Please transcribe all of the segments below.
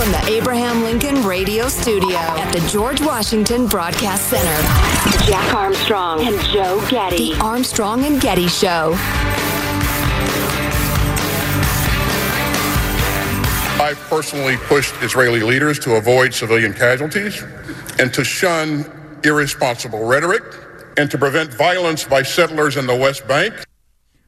From the Abraham Lincoln Radio Studio at the George Washington Broadcast Center, Jack Armstrong and Joe Getty. The Armstrong and Getty Show. I've personally pushed Israeli leaders to avoid civilian casualties and to shun irresponsible rhetoric and to prevent violence by settlers in the West Bank.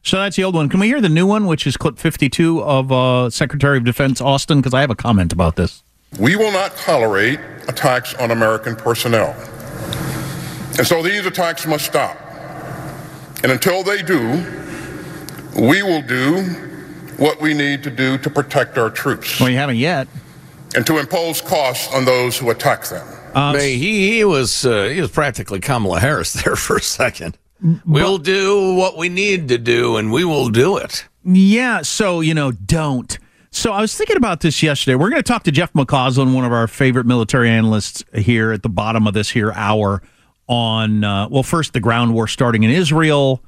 So that's the old one. Can we hear the new one, which is clip 52 of uh, Secretary of Defense Austin? Because I have a comment about this. We will not tolerate attacks on American personnel. And so these attacks must stop. And until they do, we will do what we need to do to protect our troops. Well, you haven't yet. And to impose costs on those who attack them. Uh, he he was uh, he was practically Kamala Harris there for a second. We'll do what we need to do, and we will do it. Yeah. So, you know, don't. So I was thinking about this yesterday. We're going to talk to Jeff McCausland, one of our favorite military analysts here at the bottom of this here hour on, uh, well, first the ground war starting in Israel.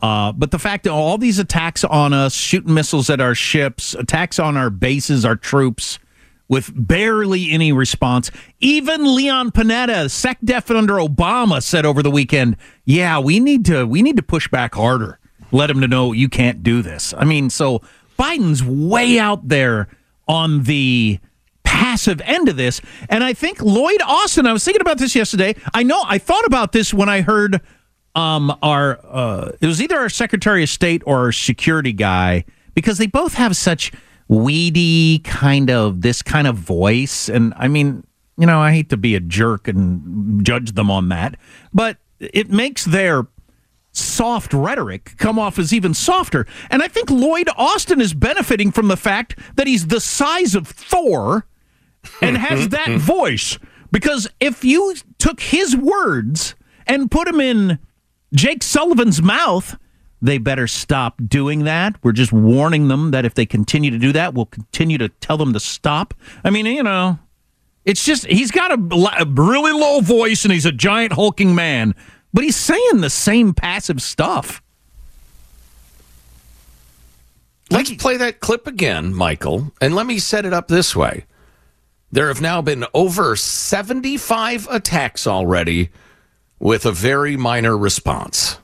Uh, but the fact that all these attacks on us, shooting missiles at our ships, attacks on our bases, our troops, with barely any response. Even Leon Panetta, SecDef under Obama, said over the weekend, "Yeah, we need to we need to push back harder. Let him to know you can't do this." I mean, so Biden's way out there on the passive end of this, and I think Lloyd Austin. I was thinking about this yesterday. I know I thought about this when I heard um our uh, it was either our Secretary of State or our security guy because they both have such weedy kind of this kind of voice. And i mean you know i hate to be a jerk and judge them on that but it makes their soft rhetoric come off as even softer. And i think lloyd austin is benefiting from the fact that he's the size of thor and has that voice. Because if you took his words and put them in jake sullivan's mouth they better stop doing that. We're just warning them that if they continue to do that, we'll continue to tell them to stop. I mean, you know, it's just he's got a, a really low voice and he's a giant hulking man, but he's saying the same passive stuff. Let's play that clip again, Michael, and let me set it up this way. There have now been over 75 attacks already with a very minor response.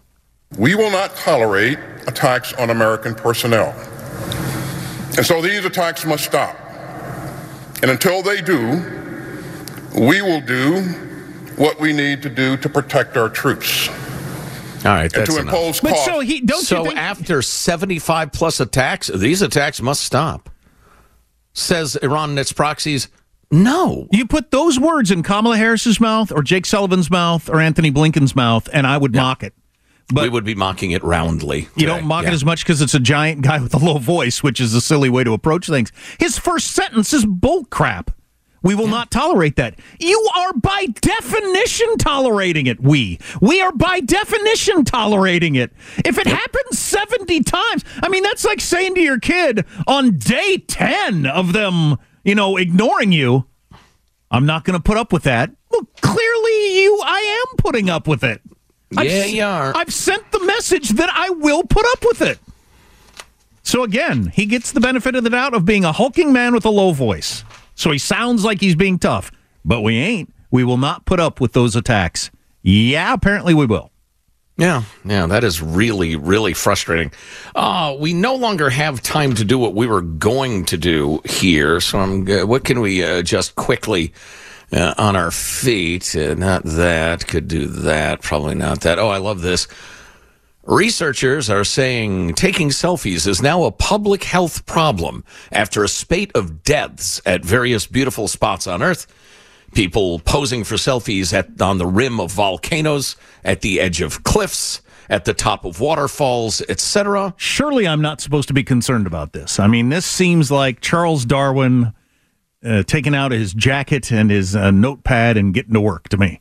We will not tolerate attacks on American personnel. And so these attacks must stop. And until they do, we will do what we need to do to protect our troops. All right, and that's to enough. impose But so he don't So you think after 75 plus attacks, these attacks must stop. says Iran and its proxies. No. You put those words in Kamala Harris's mouth or Jake Sullivan's mouth or Antony Blinken's mouth, and I would mock it. But we would be mocking it roundly. Today. You don't mock yeah. it as much because it's a giant guy with a low voice, which is a silly way to approach things. His first sentence is bull crap. We will yeah. not tolerate that. You are by definition tolerating it. We. We are by definition tolerating it. If it happens 70 times, I mean, that's like saying to your kid on day 10 of them, you know, ignoring you, I'm not going to put up with that. Well, clearly you, I am putting up with it. Yeah, I've, you are. I've sent the message that I will put up with it. So again, he gets the benefit of the doubt of being a hulking man with a low voice. So he sounds like he's being tough, but we ain't. We will not put up with those attacks. Yeah, apparently we will. Yeah, yeah, that is really, really frustrating. Uh, we no longer have time to do what we were going to do here. So, I'm, uh, what can we uh, just quickly uh, on our feet? Uh, not that, could do that, probably not that. Oh, I love this. Researchers are saying taking selfies is now a public health problem after a spate of deaths at various beautiful spots on Earth. People posing for selfies at, on the rim of volcanoes, at the edge of cliffs, at the top of waterfalls, etc. Surely I'm not supposed to be concerned about this. I mean, this seems like Charles Darwin uh, taking out his jacket and his uh, notepad and getting to work to me.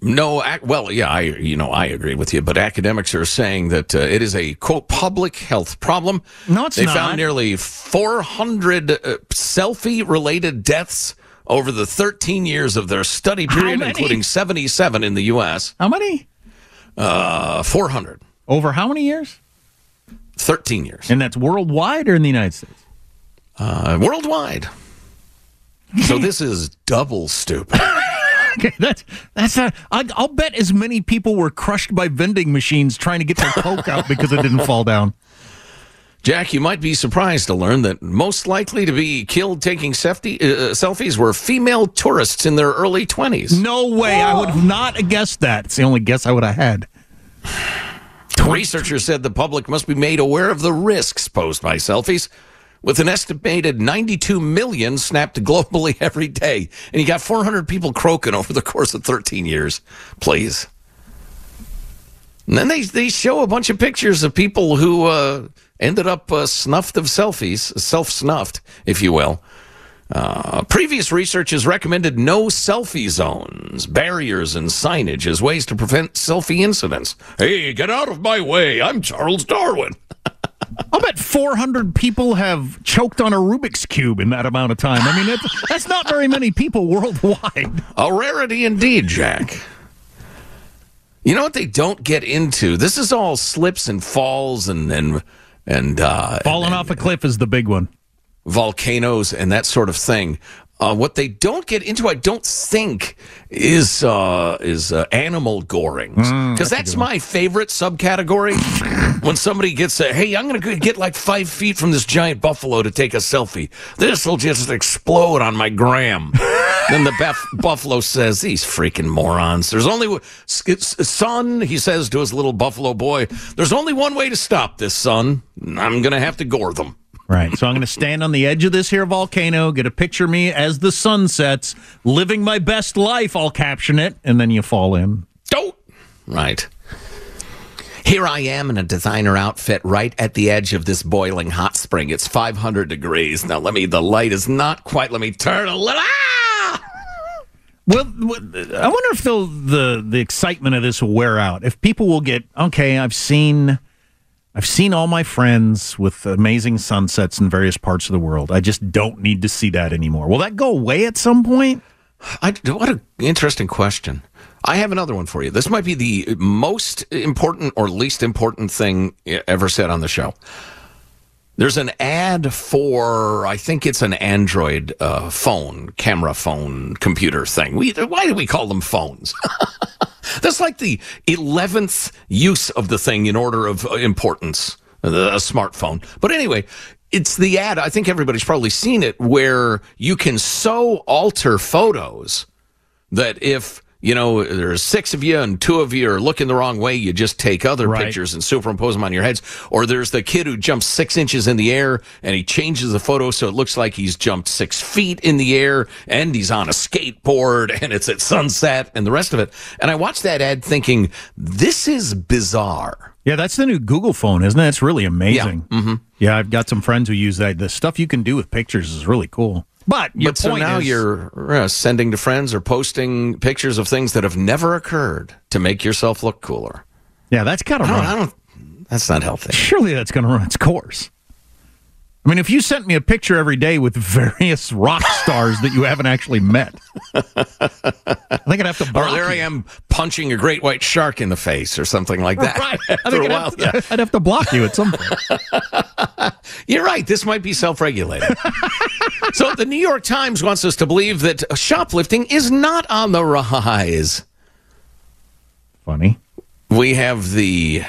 No, well, yeah, I you know I agree with you, but academics are saying that uh, it is a quote public health problem. No, it's they not. found nearly 400 uh, selfie related deaths over the 13 years of their study period, including 77 in the U.S. How many? Uh, 400. Over how many years? 13 years. And that's worldwide or in the United States? Uh, worldwide. So this is double stupid. okay, that's that's a. I, I'll bet as many people were crushed by vending machines trying to get their coke out because it didn't fall down. Jack, you might be surprised to learn that most likely to be killed taking safety, uh, selfies were female tourists in their early 20s. No way. I would have not guessed that. It's the only guess I would have had. Researchers said the public must be made aware of the risks posed by selfies with an estimated 92 million snapped globally every day. And you got 400 people croaking over the course of 13 years. Please. And then they, they show a bunch of pictures of people who uh, ended up uh, snuffed of selfies, self snuffed, if you will. Uh, previous research has recommended no selfie zones, barriers, and signage as ways to prevent selfie incidents. Hey, get out of my way. I'm Charles Darwin. I'll bet 400 people have choked on a Rubik's Cube in that amount of time. I mean, that's, that's not very many people worldwide. A rarity indeed, Jack. You know what they don't get into? This is all slips and falls and and and uh, falling and, off a cliff is the big one. Volcanoes and that sort of thing. Uh, what they don't get into, I don't think, is uh, is uh, animal gorings because mm, that's, that's my favorite subcategory. when somebody gets a, hey, I'm going to get like five feet from this giant buffalo to take a selfie. This will just explode on my gram. then the bef- buffalo says, these freaking morons. There's only son. He says to his little buffalo boy, "There's only one way to stop this, son. I'm going to have to gore them." Right. So I'm going to stand on the edge of this here volcano, get a picture of me as the sun sets, living my best life. I'll caption it, and then you fall in. Don't. Right. Here I am in a designer outfit right at the edge of this boiling hot spring. It's 500 degrees. Now, let me, the light is not quite, let me turn a little. Ah! Well, I wonder if the the excitement of this will wear out. If people will get okay, I've seen I've seen all my friends with amazing sunsets in various parts of the world. I just don't need to see that anymore. Will that go away at some point? I, what an interesting question. I have another one for you. This might be the most important or least important thing ever said on the show. There's an ad for, I think it's an Android uh, phone, camera phone, computer thing. We, why do we call them phones? That's like the 11th use of the thing in order of uh, importance, a smartphone. But anyway, it's the ad. I think everybody's probably seen it where you can so alter photos that if you know, there's six of you and two of you are looking the wrong way. You just take other Right. pictures and superimpose them on your heads. Or there's the kid who jumps six inches in the air and he changes the photo so it looks like he's jumped six feet in the air and he's on a skateboard and it's at sunset and the rest of it. And I watched that ad thinking, this is bizarre. Yeah, that's the new Google phone, isn't it? It's really amazing. Yeah, mm-hmm. yeah I've got some friends who use that. The stuff you can do with pictures is really cool. But your but so now is, you're uh, sending to friends or posting pictures of things that have never occurred to make yourself look cooler. yeah, that's kind of I don't. I don't that's not healthy. Surely that's going to run its course. I mean, if you sent me a picture every day with various rock stars that you haven't actually met, I think I'd have to Or block there I am punching a great white shark in the face or something like that. Right. I After think a I'd while, have, yeah. I'd have to block you at some point. You're right. This might be self regulated. so the New York Times wants us to believe that shoplifting is not on the rise. Funny. We have the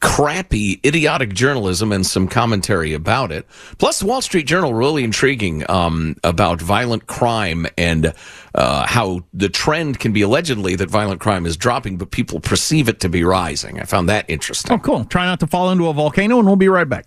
crappy, idiotic journalism and some commentary about it. Plus, the Wall Street Journal really intriguing um, about violent crime and uh, how the trend can be allegedly that violent crime is dropping, but people perceive it to be rising. I found that interesting. Oh, cool. Try not to fall into a volcano, and we'll be right back.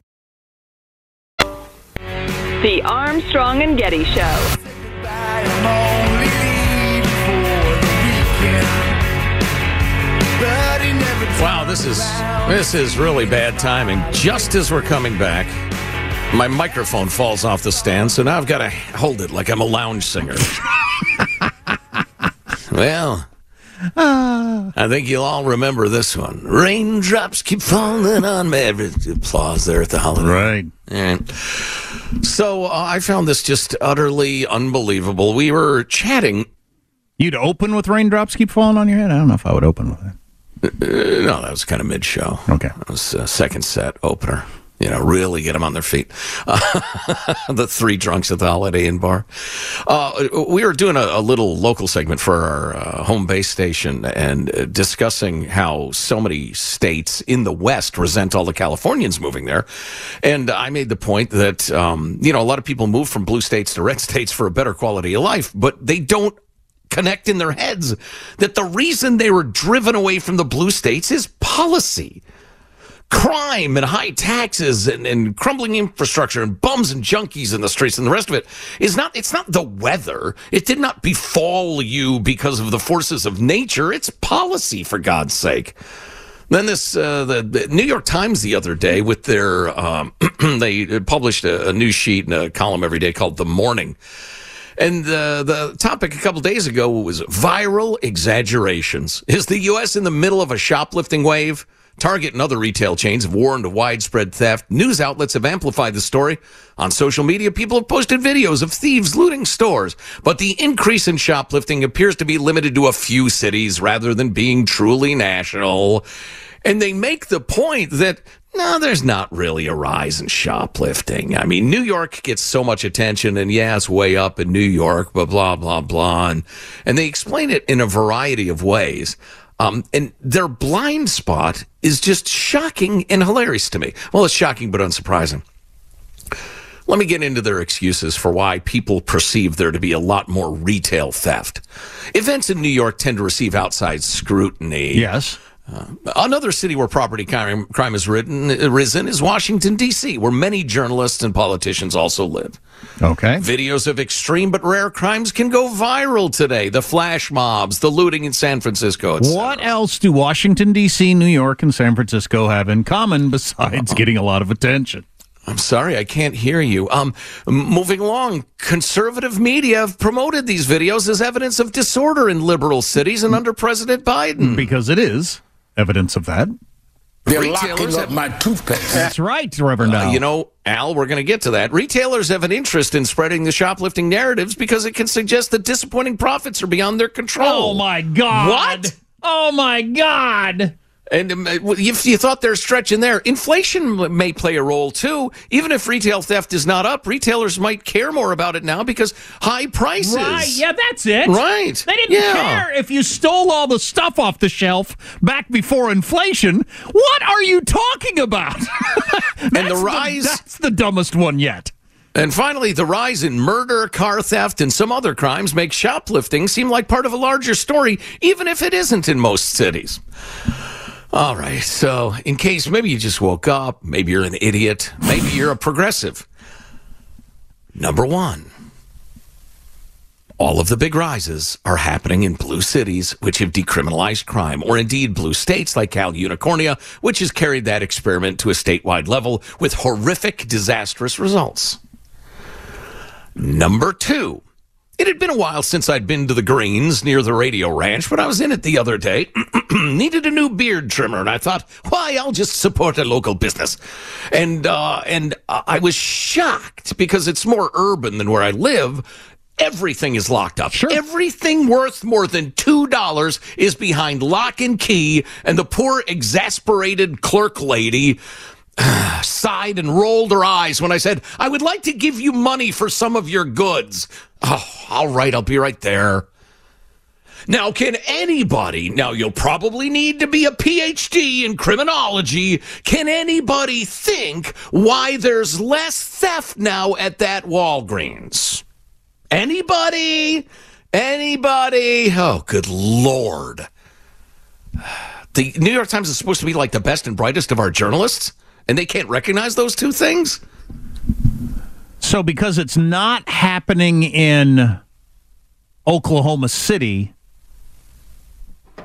The Armstrong and Getty Show. Wow, this is this is really bad timing. Just as we're coming back, my microphone falls off the stand, so now I've got to hold it like I'm a lounge singer. well, I think you'll all remember this one. Raindrops keep falling on me. Every applause there at the holiday. Right. And so uh, I found this just utterly unbelievable. We were chatting. You'd open with raindrops keep falling on your head? I don't know if I would open with it. Uh, no, that was kind of mid show. Okay. That was uh, second set opener. You know, really get them on their feet. the three drunks at the Holiday Inn bar. Uh, we were doing a, a little local segment for our uh, home base station and uh, discussing how so many states in the West resent all the Californians moving there. And I made the point that, um, you know, a lot of people move from blue states to red states for a better quality of life, but they don't connect in their heads that the reason they were driven away from the blue states is policy crime and high taxes and, and crumbling infrastructure and bums and junkies in the streets and the rest of it is not it's not the weather it did not befall you because of the forces of nature it's policy for god's sake then this uh, the, the New York Times the other day with their um, they published a, a news sheet and a column every day called The Morning. And uh, the topic a couple days ago was viral exaggerations. Is the U.S. in the middle of a shoplifting wave? Target and other retail chains have warned of widespread theft. News outlets have amplified the story. On social media, people have posted videos of thieves looting stores. But the increase in shoplifting appears to be limited to a few cities rather than being truly national. And they make the point that No, there's not really a rise in shoplifting. I mean, New York gets so much attention, and yeah, it's way up in New York, but blah, blah, blah. And, and they explain it in a variety of ways. Um, and their blind spot is just shocking and hilarious to me. Well, it's shocking but unsurprising. Let me get into their excuses for why people perceive there to be a lot more retail theft. Events in New York tend to receive outside scrutiny. Yes. Uh, another city where property crime, crime has risen is Washington, D.C., where many journalists and politicians also live. Okay. Videos of extreme but rare crimes can go viral today. The flash mobs, the looting in San Francisco. What else do Washington, D.C., New York, and San Francisco have in common besides getting a lot of attention? I'm sorry, I can't hear you. Um, moving along, conservative media have promoted these videos as evidence of disorder in liberal cities and under President Biden. Because it is evidence of that. They're locking up my toothpaste. That's right, Reverend Al. Uh, you know, Al, we're going to get to that. Retailers have an interest in spreading the shoplifting narratives because it can suggest that disappointing profits are beyond their control. Oh, my God. What? Oh, my God. And um, if you thought they're stretching there, inflation may play a role too. Even if retail theft is not up, retailers might care more about it now because high prices. Right, yeah, that's it. Right. They didn't Yeah. care if you stole all the stuff off the shelf back before inflation. What are you talking about? And the rise- that's the dumbest one yet. And finally, the rise in murder, car theft, and some other crimes makes shoplifting seem like part of a larger story, even if it isn't in most cities. All right, so in case maybe you just woke up, maybe you're an idiot, maybe you're a progressive. Number one, all of the big rises are happening in blue cities, which have decriminalized crime, or indeed blue states like Cal Unicornia, which has carried that experiment to a statewide level with horrific, disastrous results. Number two, it had been a while since I'd been to the Greens near the radio ranch, but I was in it the other day. Needed a new beard trimmer, and I thought, why, I'll just support a local business. And uh, and uh, I was shocked because it's more urban than where I live. Everything is locked up. Sure. Everything worth more than two dollars is behind lock and key, and the poor, exasperated clerk lady sighed and rolled her eyes when I said, I would like to give you money for some of your goods. Oh, all right, I'll be right there. Now, can anybody, now you'll probably need to be a PhD in criminology, can anybody think why there's less theft now at that Walgreens? Anybody? Anybody? Oh, good Lord. The New York Times is supposed to be like the best and brightest of our journalists, and they can't recognize those two things? So, because it's not happening in Oklahoma City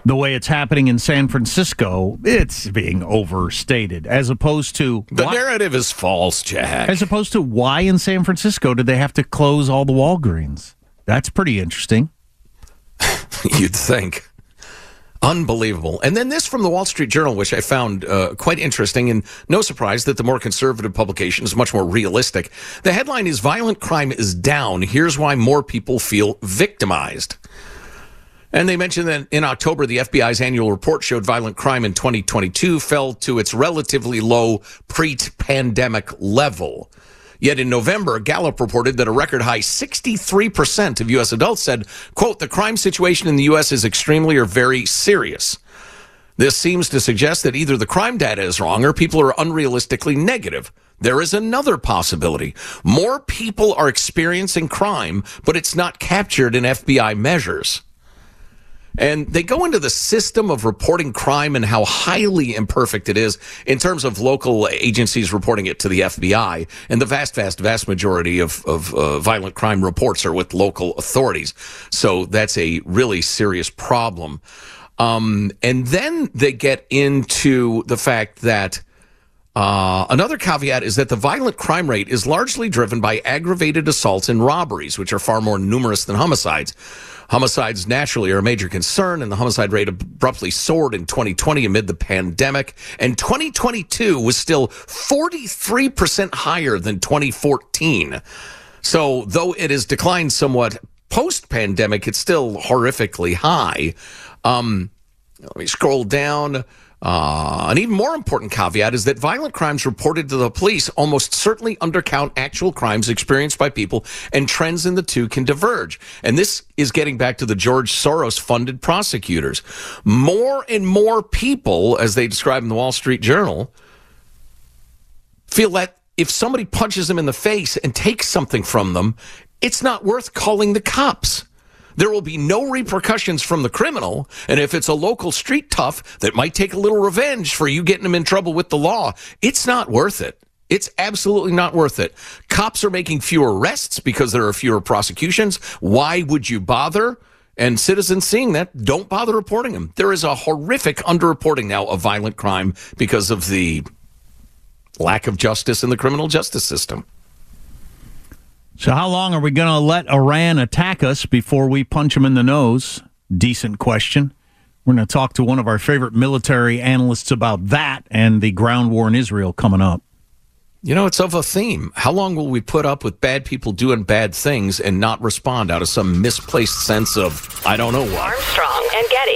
the way it's happening in San Francisco, it's being overstated. As opposed to The why, narrative is false, Jack. as opposed to why in San Francisco did they have to close all the Walgreens? That's pretty interesting. You'd think. Unbelievable. And then this from the Wall Street Journal, which I found uh, quite interesting, and no surprise that the more conservative publication is much more realistic. The headline is Violent Crime is Down. Here's why more people feel victimized. And they mentioned that in October, the FBI's annual report showed violent crime in 2022 fell to its relatively low pre pandemic level. Yet in November, Gallup reported that a record high 63% of U.S. adults said, quote, the crime situation in the U.S. is extremely or very serious. This seems to suggest that either the crime data is wrong or people are unrealistically negative. There is another possibility. More people are experiencing crime, but it's not captured in FBI measures. And they go into the system of reporting crime and how highly imperfect it is in terms of local agencies reporting it to the FBI. And the vast, vast, vast majority of, of uh, violent crime reports are with local authorities. So that's a really serious problem. Um, and then they get into the fact that uh, another caveat is that the violent crime rate is largely driven by aggravated assaults and robberies, which are far more numerous than homicides. Homicides naturally are a major concern, and the homicide rate abruptly soared in 2020 amid the pandemic. And 2022 was still 43% higher than 2014. So, though it has declined somewhat post pandemic, it's still horrifically high. Um, let me scroll down. Uh, an even more important caveat is that violent crimes reported to the police almost certainly undercount actual crimes experienced by people, and trends in the two can diverge. And this is getting back to the George Soros funded prosecutors. More and more people, as they describe in the Wall Street Journal, feel that if somebody punches them in the face and takes something from them, it's not worth calling the cops. There will be no repercussions from the criminal. And if it's a local street tough that might take a little revenge for you getting them in trouble with the law, it's not worth it. It's absolutely not worth it. Cops are making fewer arrests because there are fewer prosecutions. Why would you bother? And citizens seeing that don't bother reporting them. There is a horrific underreporting now of violent crime because of the lack of justice in the criminal justice system. So, how long are we going to let Iran attack us before we punch them in the nose? Decent question. We're going to talk to one of our favorite military analysts about that and the ground war in Israel coming up. You know, it's of a theme. How long will we put up with bad people doing bad things and not respond out of some misplaced sense of, I don't know what? Armstrong and Getty.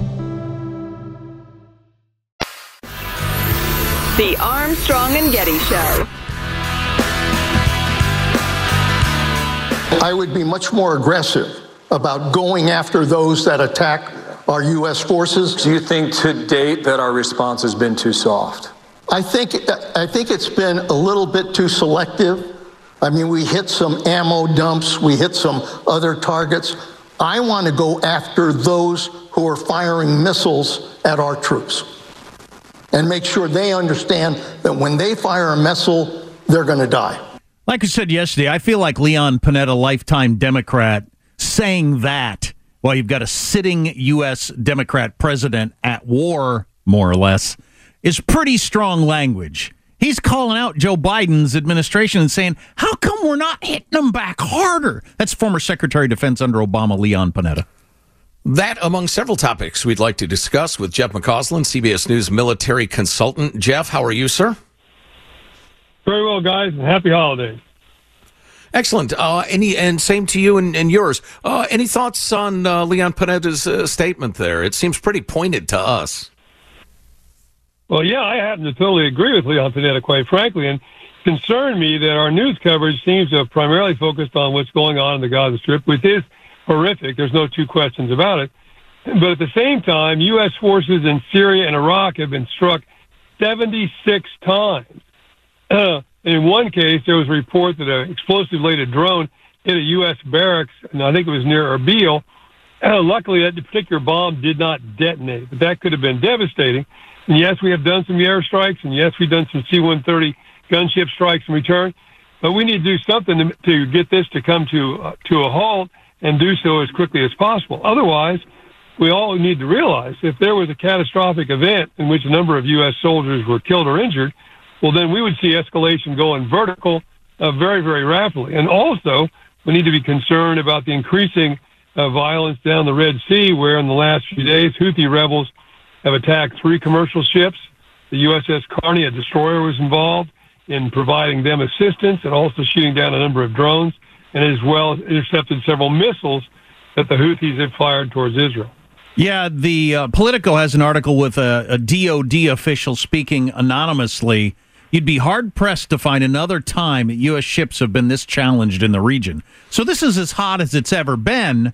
The Armstrong and Getty Show. I would be much more aggressive about going after those that attack our U.S. forces. Do you think to date that our response has been too soft? I think I think it's been a little bit too selective. I mean, we hit some ammo dumps, we hit some other targets. I want to go after those who are firing missiles at our troops and make sure they understand that when they fire a missile, they're going to die. Like I said yesterday, I feel like Leon Panetta, lifetime Democrat, saying that while you've got a sitting U.S. Democrat president at war, more or less, is pretty strong language. He's calling out Joe Biden's administration and saying, How come we're not hitting them back harder? That's former Secretary of Defense under Obama, Leon Panetta. That among several topics we'd like to discuss with Jeff McCausland, CBS News military consultant. Jeff, how are you, sir? Very well, guys. Happy holidays. Excellent. Uh, any and same to you and, and yours. Uh, any thoughts on uh, Leon Panetta's uh, statement there? It seems pretty pointed to us. Well, yeah, I happen to totally agree with Leon Panetta, quite frankly, and concerned me that our news coverage seems to have primarily focused on what's going on in the Gaza Strip, which is horrific. There's no two questions about it. But at the same time, U.S. forces in Syria and Iraq have been struck 76 times. Uh, in one case, there was a report that an explosive-laden drone hit a U.S. barracks, and I think it was near Erbil. Uh, luckily, that particular bomb did not detonate, but that could have been devastating. And yes, we have done some airstrikes, and yes, we've done some C-130 gunship strikes in return. But we need to do something to, to get this to come to uh, to a halt and do so as quickly as possible. Otherwise, we all need to realize if there was a catastrophic event in which a number of U.S. soldiers were killed or injured, well, then we would see escalation going vertical uh, very, very rapidly. And also, we need to be concerned about the increasing uh, violence down the Red Sea, where in the last few days, Houthi rebels have attacked three commercial ships The USS Carney, a destroyer, was involved in providing them assistance and also shooting down a number of drones, and as well intercepted several missiles that the Houthis had fired towards Israel. Yeah, the uh, Politico has an article with a, a DOD official speaking anonymously. You'd be hard pressed to find another time U.S. ships have been this challenged in the region. So this is as hot as it's ever been.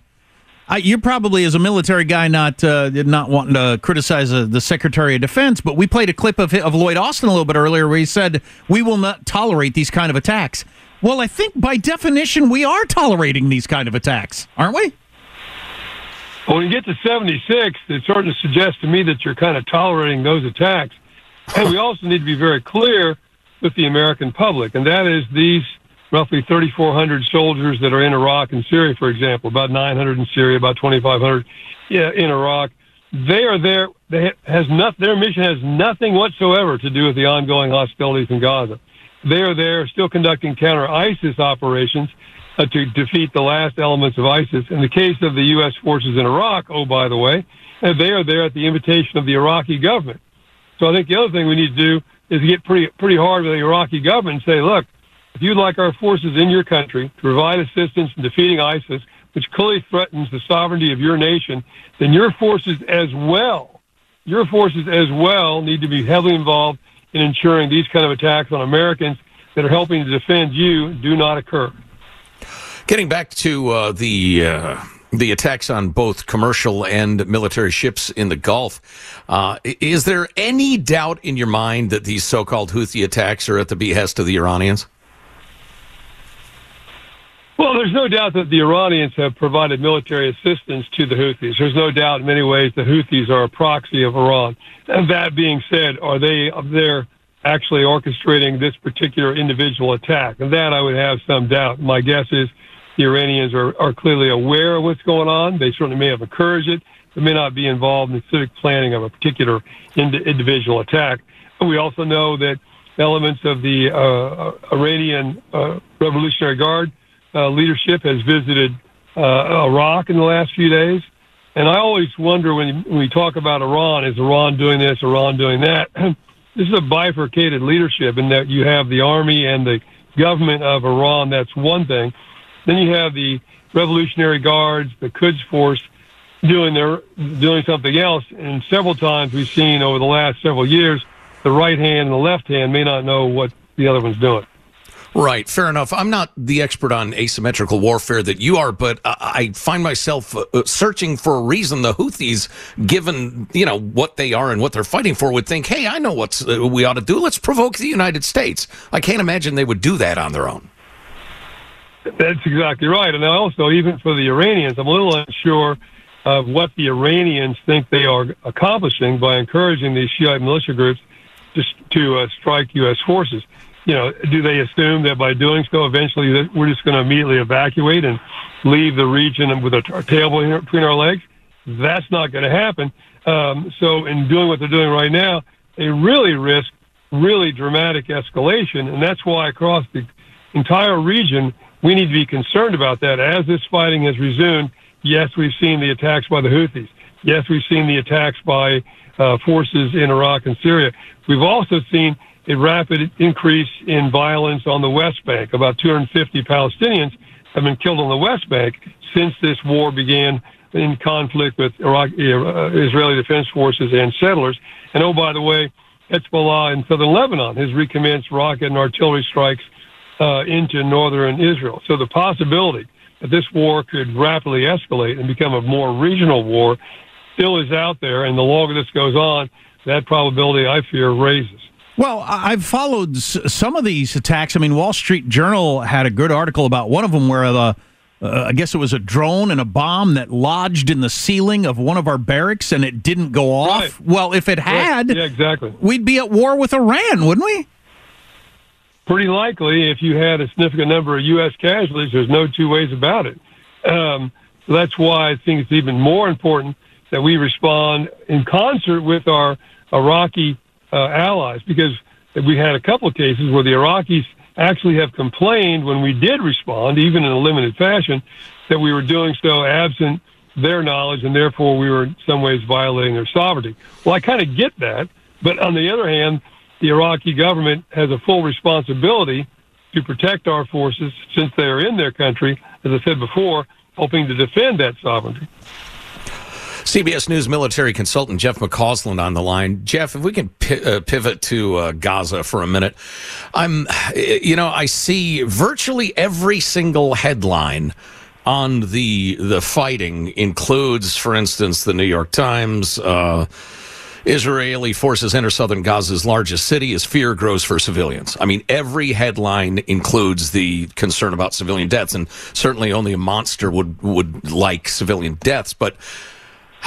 I, you're probably, as a military guy, not uh, not wanting to criticize uh, the Secretary of Defense, but we played a clip of, of Lloyd Austin a little bit earlier where he said we will not tolerate these kind of attacks. Well, I think by definition we are tolerating these kind of attacks, aren't we? Well, When you get to 76, it sort of suggests to me that you're kind of tolerating those attacks. And we also need to be very clear with the American public, and that is these roughly 3,400 soldiers that are in Iraq and Syria, for example, about 900 in Syria, about 2,500 in Iraq. They are there. They has not, their mission has nothing whatsoever to do with the ongoing hostilities in Gaza. They are there still conducting counter ISIS operations uh, to defeat the last elements of ISIS. In the case of the U.S. forces in Iraq, oh, by the way, uh, they are there at the invitation of the Iraqi government. So I think the other thing we need to do is get pretty pretty hard with the Iraqi government and say, look, if you'd like our forces in your country to provide assistance in defeating ISIS, which clearly threatens the sovereignty of your nation, then your forces as well, your forces as well need to be heavily involved in ensuring these kind of attacks on Americans that are helping to defend you do not occur. Getting back to uh, the uh, the attacks on both commercial and military ships in the Gulf, uh, is there any doubt in your mind that these so-called Houthi attacks are at the behest of the Iranians? Well, there's no doubt that the Iranians have provided military assistance to the Houthis. There's no doubt in many ways the Houthis are a proxy of Iran. And that being said, are they they're actually orchestrating this particular individual attack? And that I would have some doubt. My guess is the Iranians are, are clearly aware of what's going on. They certainly may have encouraged it. They may not be involved in the civic planning of a particular ind- individual attack. But we also know that elements of the uh, Iranian uh, Revolutionary Guard uh, leadership has visited uh, Iraq in the last few days. And I always wonder when, we talk about Iran, is Iran doing this, Iran doing that? this is a bifurcated leadership in that you have the army and the government of Iran. That's one thing. Then you have the Revolutionary Guards, the Quds Force, doing their doing something else. And several times we've seen over the last several years, the right hand and the left hand may not know what the other one's doing. Right, fair enough. I'm not the expert on asymmetrical warfare that you are, but I find myself uh, uh, searching for a reason the Houthis, given you know what they are and what they're fighting for, would think, "Hey, I know what uh, we ought to do. Let's provoke the United States." I can't imagine they would do that on their own. That's exactly right. And also, even for the Iranians, I'm a little unsure of what the Iranians think they are accomplishing by encouraging these Shiite militia groups just to uh, strike U.S. forces. You know, do they assume that by doing so, eventually we're just going to immediately evacuate and leave the region with our tail between our legs? That's not going to happen. Um, so, in doing what they're doing right now, they really risk really dramatic escalation, and that's why across the entire region we need to be concerned about that. As this fighting has resumed, yes, we've seen the attacks by the Houthis. Yes, we've seen the attacks by uh, forces in Iraq and Syria. We've also seen a rapid increase in violence on the West Bank. About 250 Palestinians have been killed on the West Bank since this war began in conflict with Iraq, uh, Israeli Defense Forces and settlers. And oh, by the way, Hezbollah in southern Lebanon has recommenced rocket and artillery strikes uh, into northern Israel. So the possibility that this war could rapidly escalate and become a more regional war still is out there. And the longer this goes on, that probability, I fear, raises. Well, I've followed some of these attacks. I mean, Wall Street Journal had a good article about one of them where the uh, I guess it was a drone and a bomb that lodged in the ceiling of one of our barracks and it didn't go off. Right. Well, if it had, right. yeah, exactly, we'd be at war with Iran, wouldn't we? pretty likely if you had a significant number of U.S. casualties, there's no two ways about it. Um, so that's why I think it's even more important that we respond in concert with our Iraqi uh, allies, because we had a couple of cases where the Iraqis actually have complained when we did respond, even in a limited fashion, that we were doing so absent their knowledge, and therefore we were in some ways violating their sovereignty. Well, I kind of get that But on the other hand, the Iraqi government has a full responsibility to protect our forces since they are in their country, as I said before, hoping to defend that sovereignty. CBS News military consultant Jeff McCausland on the line. Jeff, if we can pi- uh, pivot to uh, Gaza for a minute, I'm, you know, I see virtually every single headline on the the fighting includes, for instance, the New York Times. Uh, Israeli forces enter southern Gaza's largest city as fear grows for civilians. I mean, every headline includes the concern about civilian deaths, and certainly only a monster would would like civilian deaths. But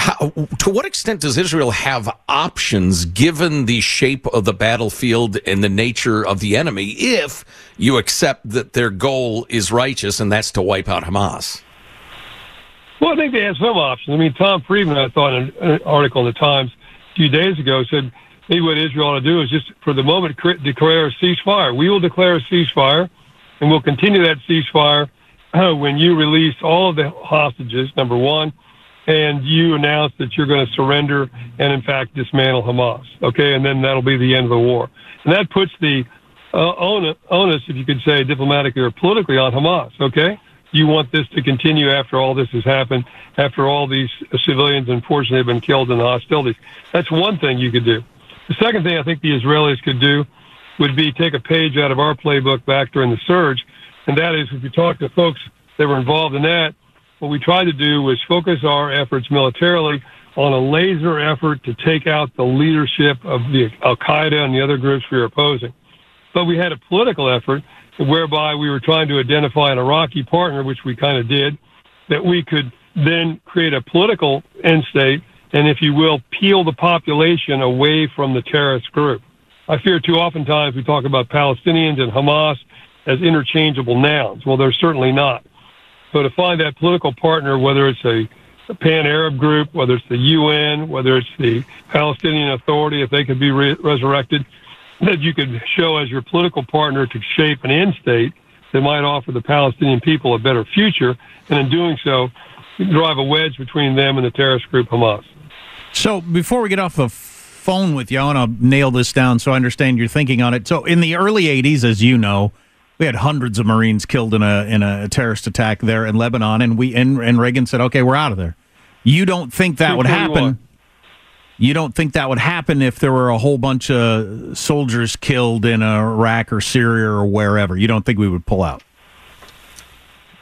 how, to what extent does Israel have options given the shape of the battlefield and the nature of the enemy if you accept that their goal is righteous and that's to wipe out Hamas? Well, I think they have some options. I mean, Tom Friedman, I thought in an article in the Times a few days ago, said maybe what Israel ought to do is just for the moment declare a ceasefire. We will declare a ceasefire, and we'll continue that ceasefire when you release all of the hostages, number one and you announce that you're going to surrender and, in fact, dismantle Hamas. Okay, and then that'll be the end of the war. And that puts the uh, onus, if you could say, diplomatically or politically, on Hamas. Okay, you want this to continue after all this has happened, after all these civilians, unfortunately, have been killed in the hostilities. That's one thing you could do. The second thing I think the Israelis could do would be take a page out of our playbook back during the surge, and that is if you talk to folks that were involved in that, what we tried to do was focus our efforts militarily on a laser effort to take out the leadership of the Al Qaeda and the other groups we were opposing. But we had a political effort whereby we were trying to identify an Iraqi partner, which we kind of did, that we could then create a political end state and, if you will, peel the population away from the terrorist group. I fear too oftentimes we talk about Palestinians and Hamas as interchangeable nouns. Well, they're certainly not. So to find that political partner, whether it's a, a pan-Arab group, whether it's the UN, whether it's the Palestinian Authority, if they could be re- resurrected, that you could show as your political partner to shape an end state that might offer the Palestinian people a better future, and in doing so, drive a wedge between them and the terrorist group Hamas. So before we get off the phone with you, I want to nail this down so I understand your thinking on it. So in the early 80s, as you know, we had hundreds of Marines killed in a in a terrorist attack there in Lebanon, and we and, and Reagan said, "Okay, we're out of there." You don't think that would happen? You don't think that would happen if there were a whole bunch of soldiers killed in Iraq or Syria or wherever? You don't think we would pull out?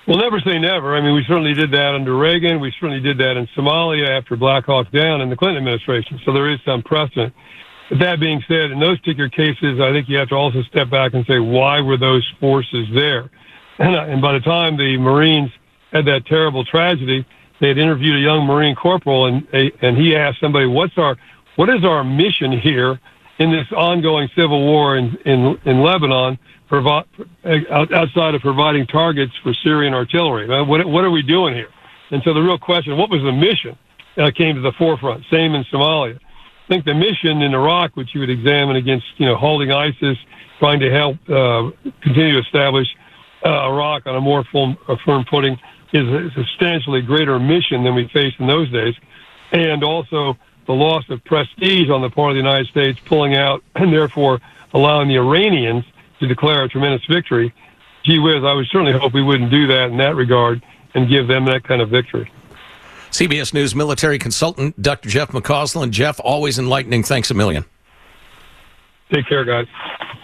Well, never say never. I mean, we certainly did that under Reagan. We certainly did that in Somalia after Black Hawk Down in the Clinton administration. So there is some precedent. That being said, in those particular cases, I think you have to also step back and say, why were those forces there? And, uh, and by the time the Marines had that terrible tragedy, they had interviewed a young Marine corporal, and and he asked somebody, "What's our what is our mission here in this ongoing civil war in in, in Lebanon, provi- outside of providing targets for Syrian artillery? What what are we doing here?" And so the real question, what was the mission, uh, came to the forefront. Same in Somalia. I think the mission in Iraq, which you would examine against, you know, holding ISIS, trying to help uh, continue to establish uh, Iraq on a more full, a firm footing, is a substantially greater mission than we faced in those days, and also the loss of prestige on the part of the United States, pulling out and therefore allowing the Iranians to declare a tremendous victory. Gee whiz, I would certainly hope we wouldn't do that in that regard and give them that kind of victory. CBS News military consultant Dr. Jeff McCausland. Jeff, always enlightening. Thanks a million. Take care, guys.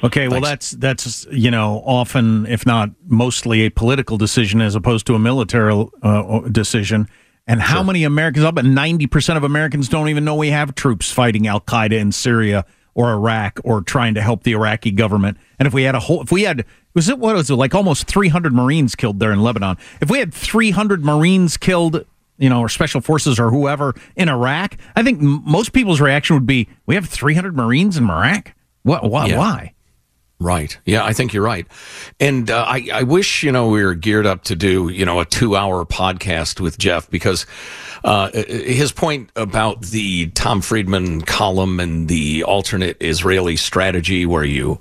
Okay, well, that's that's you know often, if not mostly, a political decision as opposed to a military uh, decision. And how sure. many Americans? Up at ninety percent of Americans don't even know we have troops fighting Al Qaeda in Syria or Iraq or trying to help the Iraqi government. And if we had a whole, if we had, was it what was it like? Almost three hundred Marines killed there in Lebanon. If we had three hundred Marines killed you know, or special forces or whoever in Iraq, I think m- most people's reaction would be, "We have 300 Marines in Iraq. What? Why? Yeah. Why?" Right. Yeah, I think you're right. And uh, I, I wish, you know, we were geared up to do, you know, a two hour podcast with Jeff because uh, his point about the Tom Friedman column and the alternate Israeli strategy where you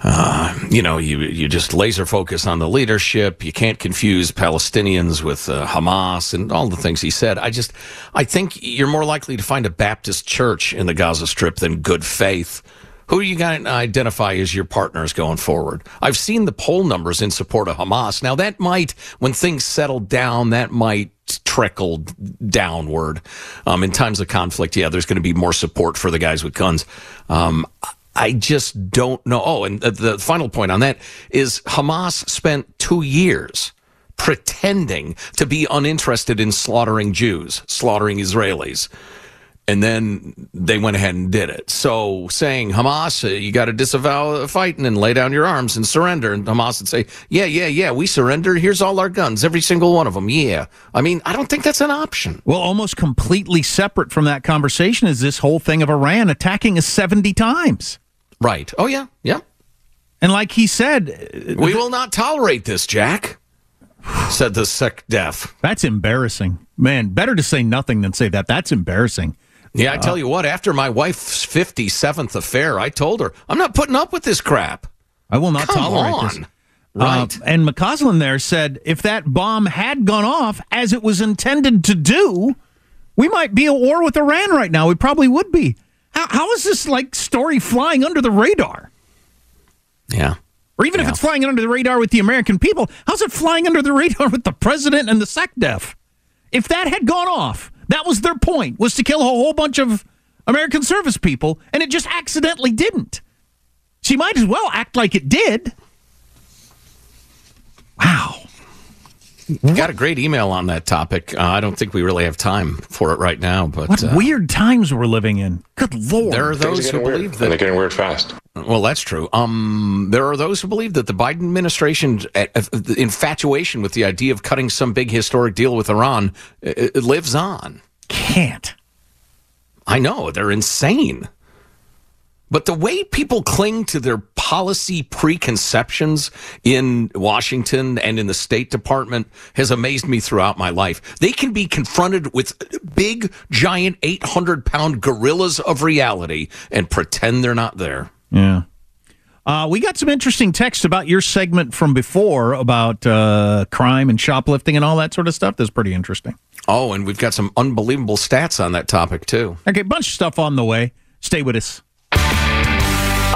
uh, you know, you you just laser focus on the leadership. You can't confuse Palestinians with uh, Hamas and all the things he said. I just, I think you're more likely to find a Baptist church in the Gaza Strip than good faith. Who are you going to identify as your partners going forward? I've seen the poll numbers in support of Hamas. Now that might, when things settle down, that might trickle downward. Um, in times of conflict, yeah, there's going to be more support for the guys with guns. Um, I just don't know. Oh, and the final point on that is Hamas spent two years pretending to be uninterested in slaughtering Jews, slaughtering Israelis. And then they went ahead and did it. So saying, Hamas, uh, you got to disavow fighting and lay down your arms and surrender. And Hamas would say, yeah, yeah, yeah, we surrender. Here's all our guns, every single one of them. Yeah. I mean, I don't think that's an option. Well, almost completely separate from that conversation is this whole thing of Iran attacking us 70 times. Right. Oh, yeah. Yeah. And like he said, we will not tolerate this, Jack, said the sec def. That's embarrassing. Man, better to say nothing than say that. That's embarrassing. Yeah, I tell you what, after my wife's 57th affair, I told her, I'm not putting up with this crap. I will not Come tolerate on. this. Right. Uh, and McCausland there said if that bomb had gone off as it was intended to do, we might be at war with Iran right now. We probably would be. How, is this like story flying under the radar? Yeah. Or even if it's flying under the radar with the American people, how's it flying under the radar with the president and the SecDef? If that had gone off, that was their point, was to kill a whole bunch of American service people, and it just accidentally didn't. She might as well act like it did. Wow. Got a great email on that topic. Uh, I don't think we really have time for it right now, but What uh, weird times we're living in. Good lord. there are those who believe that and they're getting weird fast. Well, that's true. Um, there are those who believe that the Biden administration's uh, uh, the infatuation with the idea of cutting some big historic deal with Iran uh, it lives on. Can't. I know they're insane. But the way people cling to their policy preconceptions in Washington and in the State Department has amazed me throughout my life. They can be confronted with big, giant, 800 pound gorillas of reality and pretend they're not there. Yeah. Uh, we got some interesting text about your segment from before about uh, crime and shoplifting and all that sort of stuff. That's pretty interesting. Oh, and we've got some unbelievable stats on that topic, too. Okay, bunch of stuff on the way. Stay with us.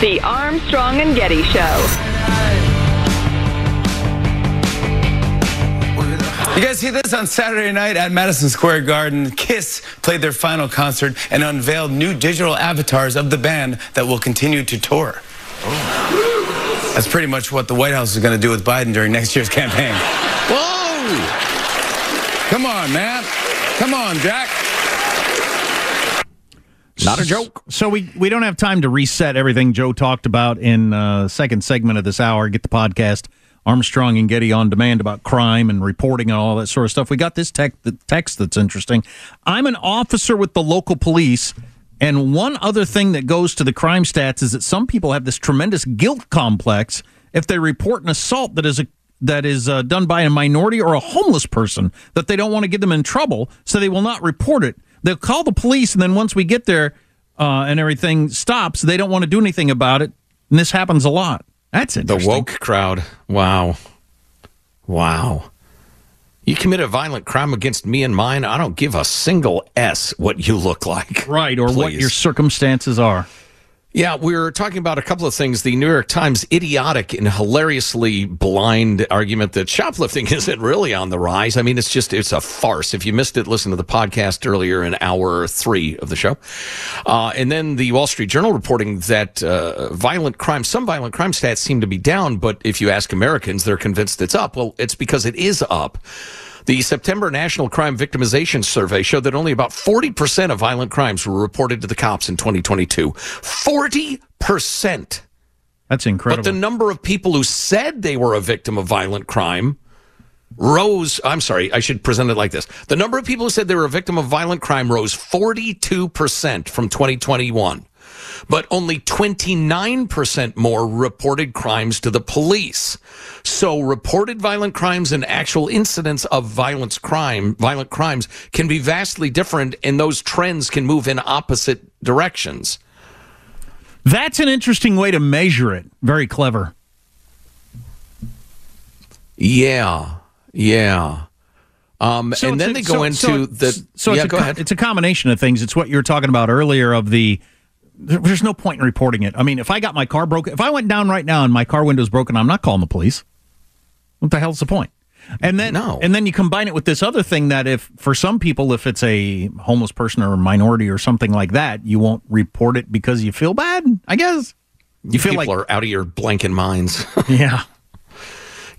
The Armstrong and Getty Show. You guys see this on Saturday night at Madison Square Garden? Kiss played their final concert and unveiled new digital avatars of the band that will continue to tour. That's pretty much what the White House is going to do with Biden during next year's campaign. Whoa! Come on, man. Come on, Jack. Not a joke. So we we don't have time to reset everything Joe talked about in uh, second segment of this hour. Get the podcast Armstrong and Getty on demand about crime and reporting and all that sort of stuff. We got this tech, text that's interesting. I'm an officer with the local police. And one other thing that goes to the crime stats is that some people have this tremendous guilt complex if they report an assault that is a that is uh, done by a minority or a homeless person that they don't want to get them in trouble, so they will not report it. They'll call the police, and then once we get there uh, and everything stops, they don't want to do anything about it. And this happens a lot. That's The woke crowd. Wow. Wow. You commit a violent crime against me and mine, I don't give a single S what you look like. Right, or what your circumstances are. Yeah, we're talking about a couple of things. The New York Times idiotic and hilariously blind argument that shoplifting isn't really on the rise. I mean, it's just, it's a farce. If you missed it, listen to the podcast earlier in hour three of the show. Uh, and then the Wall Street Journal reporting that uh, violent crime, some violent crime stats seem to be down, but if you ask Americans, they're convinced it's up. Well, it's because it is up. The September National Crime Victimization Survey showed that only about 40% of violent crimes were reported to the cops in 2022. 40%. That's incredible. But the number of people who said they were a victim of violent crime rose. I'm sorry, I should present it like this. The number of people who said they were a victim of violent crime rose 42% from 2021. But only 29% more reported crimes to the police. So reported violent crimes and actual incidents of violence crime, violent crimes can be vastly different and those trends can move in opposite directions. That's an interesting way to measure it. Very clever. Yeah. Yeah. Um, So and then a- they go so- into so- the. So yeah, it's a, go ahead. It's a combination of things. It's what you were talking about earlier of the. There- There's no point in reporting it. I mean, if I got my car broken, if I went down right now and my car window's broken, I'm not calling the police. What the hell's the point? And then, no. and then you combine it with this other thing that if for some people, if it's a homeless person or a minority or something like that, you won't report it because you feel bad. I guess you feel People like are out of your blanking minds. yeah.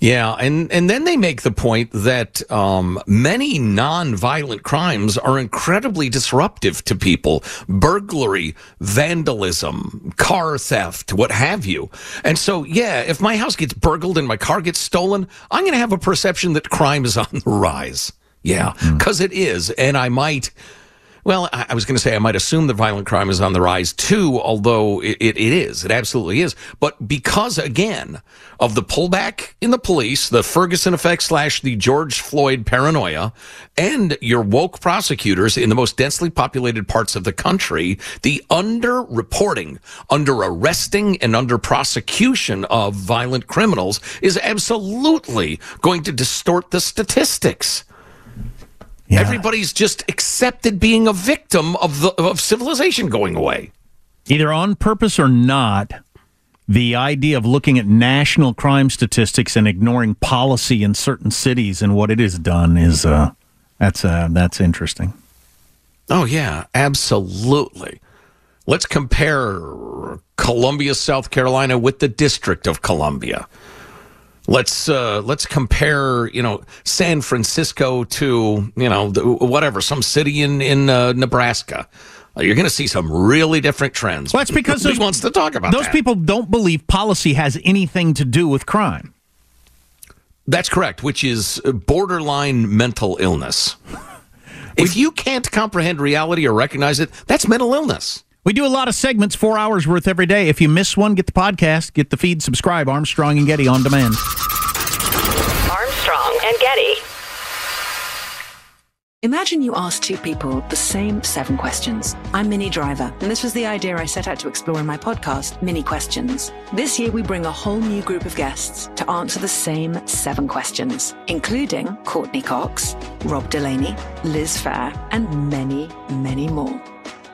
Yeah, and and then they make the point that um, many non-violent crimes are incredibly disruptive to people: burglary, vandalism, car theft, what have you. And so, yeah, if my house gets burgled and my car gets stolen, I'm going to have a perception that crime is on the rise. Yeah, because it is, and I might. Well, I was going to say I might assume that violent crime is on the rise too, although it, it, is. It absolutely is. But because, again, of the pullback in the police, the Ferguson effect slash the George Floyd paranoia, and your woke prosecutors in the most densely populated parts of the country, the under-reporting, under-arresting, and under-prosecution of violent criminals is absolutely going to distort the statistics. Everybody's just accepted being a victim of the of civilization going away. either on purpose or not, the idea of looking at national crime statistics and ignoring policy in certain cities and what it has done is uh, that's uh, that's interesting. Oh yeah, absolutely. Let's compare Columbia, South Carolina with the District of Columbia. Let's uh, let's compare, you know, San Francisco to you know the, whatever some city in in uh, Nebraska. Uh, You're going to see some really different trends. Well, that's because those, wants to talk about those that. people don't believe policy has anything to do with crime. That's correct, which is borderline mental illness. If you can't comprehend reality or recognize it, that's mental illness. We do a lot of segments, four hours worth every day. If you miss one, get the podcast, get the feed, subscribe. Armstrong and Getty on demand. Armstrong and Getty. Imagine you ask two people the same seven questions. I'm Minnie Driver, and this was the idea I set out to explore in my podcast, Minnie Questions. This year, we bring a whole new group of guests to answer the same seven questions, including Courteney Cox, Rob Delaney, Liz Phair, and many, many more.